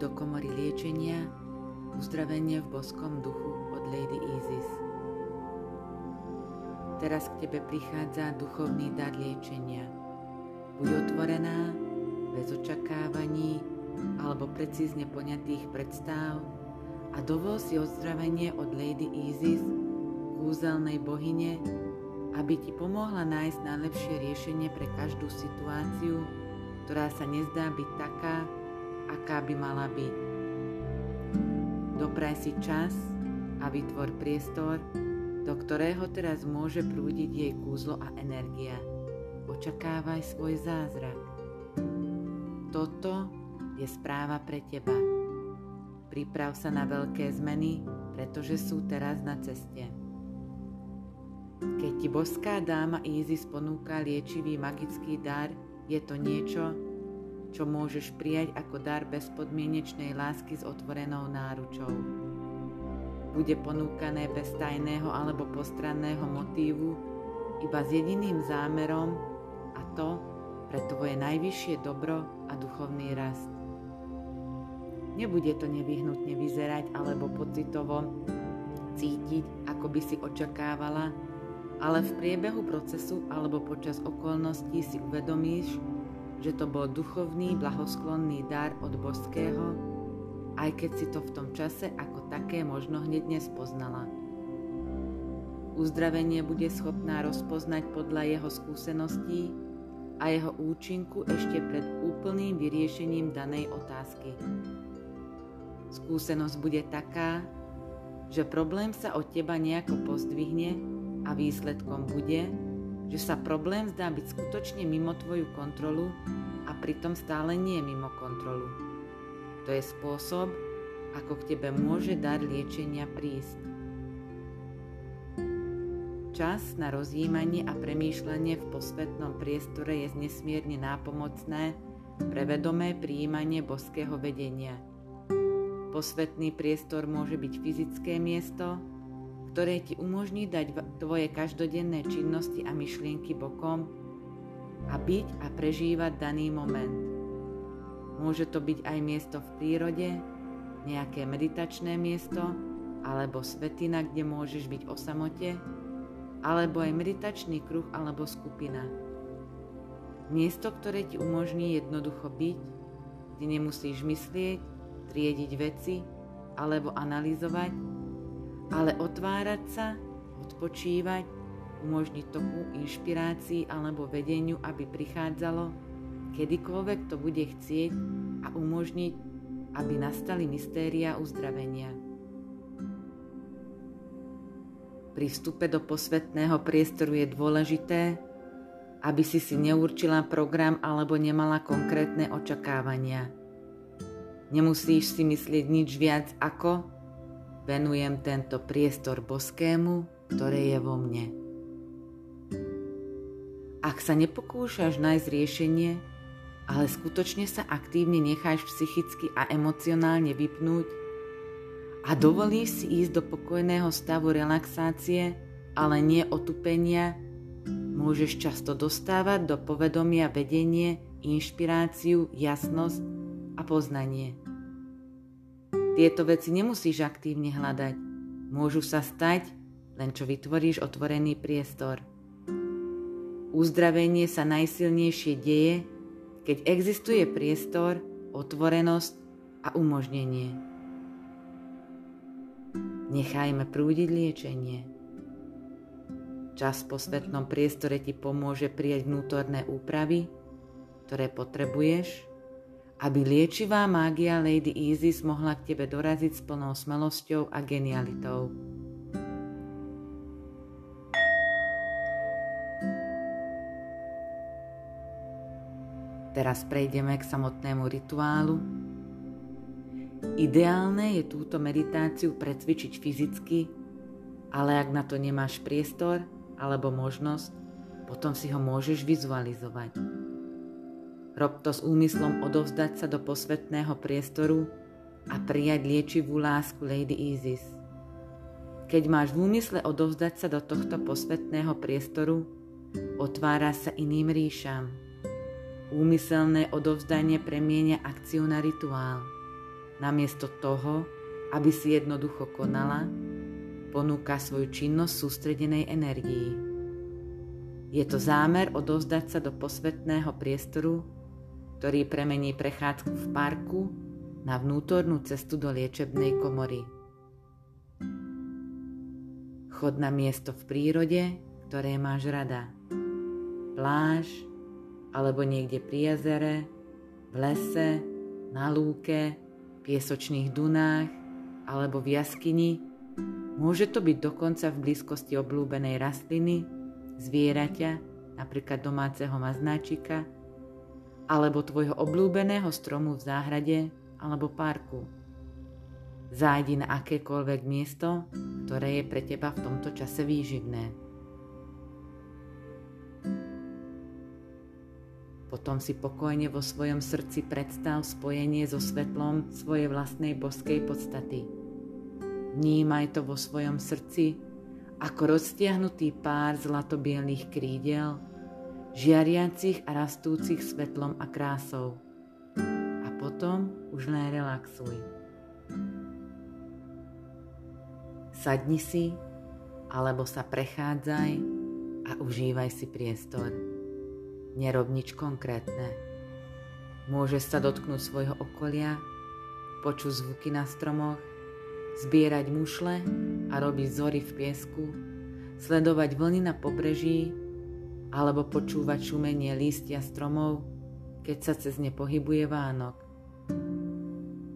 do komory liečenia uzdravenie v boskom duchu od Lady Isis. Teraz k tebe prichádza duchovný dar liečenia. Buď otvorená, bez očakávaní alebo precízne poňatých predstav a dovol si ozdravenie od Lady Isis, kúzelnej bohyne, aby ti pomohla nájsť najlepšie riešenie pre každú situáciu, ktorá sa nezdá byť taká, aká by mala byť. Dopraj si čas a vytvor priestor, do ktorého teraz môže prúdiť jej kúzlo a energia. Očakávaj svoj zázrak. Toto je správa pre teba. Priprav sa na veľké zmeny, pretože sú teraz na ceste. Keď ti boská dáma Isis ponúka liečivý magický dar, je to niečo, čo môžeš prijať ako dar bezpodmienečnej lásky s otvorenou náručou. Bude ponúkané bez tajného alebo postranného motívu, iba s jediným zámerom a to pre tvoje najvyššie dobro a duchovný rast. Nebude to nevyhnutne vyzerať alebo pocitovo cítiť, ako by si očakávala, ale v priebehu procesu alebo počas okolností si uvedomíš, že to bol duchovný, blahosklonný dar od božského, aj keď si to v tom čase ako také možno hneď nespoznala. Uzdravenie bude schopná rozpoznať podľa jeho skúseností a jeho účinku ešte pred úplným vyriešením danej otázky. Skúsenosť bude taká, že problém sa od teba nejako pozdvihne a výsledkom bude, že sa problém zdá byť skutočne mimo tvoju kontrolu a pritom stále nie mimo kontrolu. To je spôsob, ako k tebe môže dar liečenia prísť. Čas na rozjímanie a premýšľanie v posvetnom priestore je nesmierne nápomocné pre vedomé prijímanie boského vedenia. Posvetný priestor môže byť fyzické miesto, ktoré ti umožní dať tvoje každodenné činnosti a myšlienky bokom a byť a prežívať daný moment. Môže to byť aj miesto v prírode, nejaké meditačné miesto, alebo svetina, kde môžeš byť o samote, alebo aj meditačný kruh alebo skupina. Miesto, ktoré ti umožní jednoducho byť, kde nemusíš myslieť, triediť veci alebo analyzovať, ale otvárať sa, odpočívať, umožniť toku inšpirácii alebo vedeniu, aby prichádzalo, kedykoľvek to bude chcieť a umožniť, aby nastali mystéria uzdravenia. Pri vstupe do posvetného priestoru je dôležité, aby si si neurčila program alebo nemala konkrétne očakávania. Nemusíš si myslieť nič viac ako Venujem tento priestor boskému, ktoré je vo mne. Ak sa nepokúšaš nájsť riešenie, ale skutočne sa aktívne necháš psychicky a emocionálne vypnúť a dovolíš si ísť do pokojného stavu relaxácie, ale nie otupenia, môžeš často dostávať do povedomia vedenie, inšpiráciu, jasnosť a poznanie. Tieto veci nemusíš aktívne hľadať. Môžu sa stať, len čo vytvoríš otvorený priestor. Uzdravenie sa najsilnejšie deje, keď existuje priestor, otvorenosť a umožnenie. Nechajme prúdiť liečenie. Čas po svetnom priestore ti pomôže prijať vnútorné úpravy, ktoré potrebuješ aby liečivá mágia Lady Isis mohla k tebe doraziť s plnou smelosťou a genialitou. Teraz prejdeme k samotnému rituálu. Ideálne je túto meditáciu precvičiť fyzicky, ale ak na to nemáš priestor alebo možnosť, potom si ho môžeš vizualizovať. Rob to s úmyslom odovzdať sa do posvetného priestoru a prijať liečivú lásku Lady Isis. Keď máš v úmysle odovzdať sa do tohto posvetného priestoru, otvára sa iným ríšam. Úmyselné odovzdanie premienia akciu na rituál. namiesto toho, aby si jednoducho konala, ponúka svoju činnosť sústredenej energii. Je to zámer odozdať sa do posvetného priestoru, ktorý premení prechádzku v parku na vnútornú cestu do liečebnej komory. Chod na miesto v prírode, ktoré máš rada. Pláž, alebo niekde pri jazere, v lese, na lúke, piesočných dunách alebo v jaskyni. Môže to byť dokonca v blízkosti oblúbenej rastliny, zvieraťa, napríklad domáceho maznáčika, alebo tvojho oblúbeného stromu v záhrade alebo parku. Zájdi na akékoľvek miesto, ktoré je pre teba v tomto čase výživné. Potom si pokojne vo svojom srdci predstav spojenie so svetlom svojej vlastnej boskej podstaty. Vnímaj to vo svojom srdci ako roztiahnutý pár zlatobielých krídel, žiariacich a rastúcich svetlom a krásou. A potom už len relaxuj. Sadni si, alebo sa prechádzaj a užívaj si priestor. Nerob nič konkrétne. Môžeš sa dotknúť svojho okolia, počuť zvuky na stromoch, zbierať mušle a robiť zory v piesku, sledovať vlny na pobreží alebo počúvať šumenie lístia stromov, keď sa cez ne pohybuje Vánok.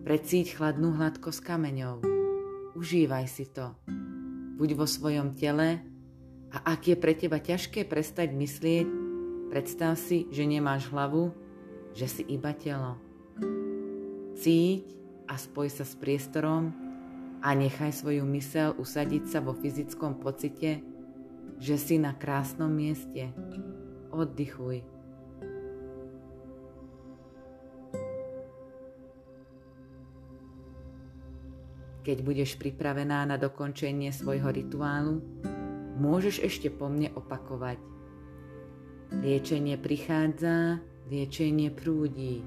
Precíť chladnú hladkosť kameňov užívaj si to. Buď vo svojom tele a ak je pre teba ťažké prestať myslieť, predstav si, že nemáš hlavu, že si iba telo. Cíť a spoj sa s priestorom a nechaj svoju mysel usadiť sa vo fyzickom pocite, že si na krásnom mieste. Oddychuj. Keď budeš pripravená na dokončenie svojho rituálu, môžeš ešte po mne opakovať. Liečenie prichádza, liečenie prúdí.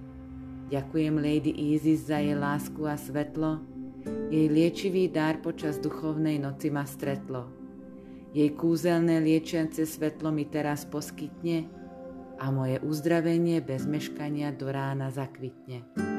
Ďakujem Lady Isis za jej lásku a svetlo. Jej liečivý dar počas duchovnej noci ma stretlo. Jej kúzelné liečiace svetlo mi teraz poskytne a moje uzdravenie bez meškania do rána zakvitne.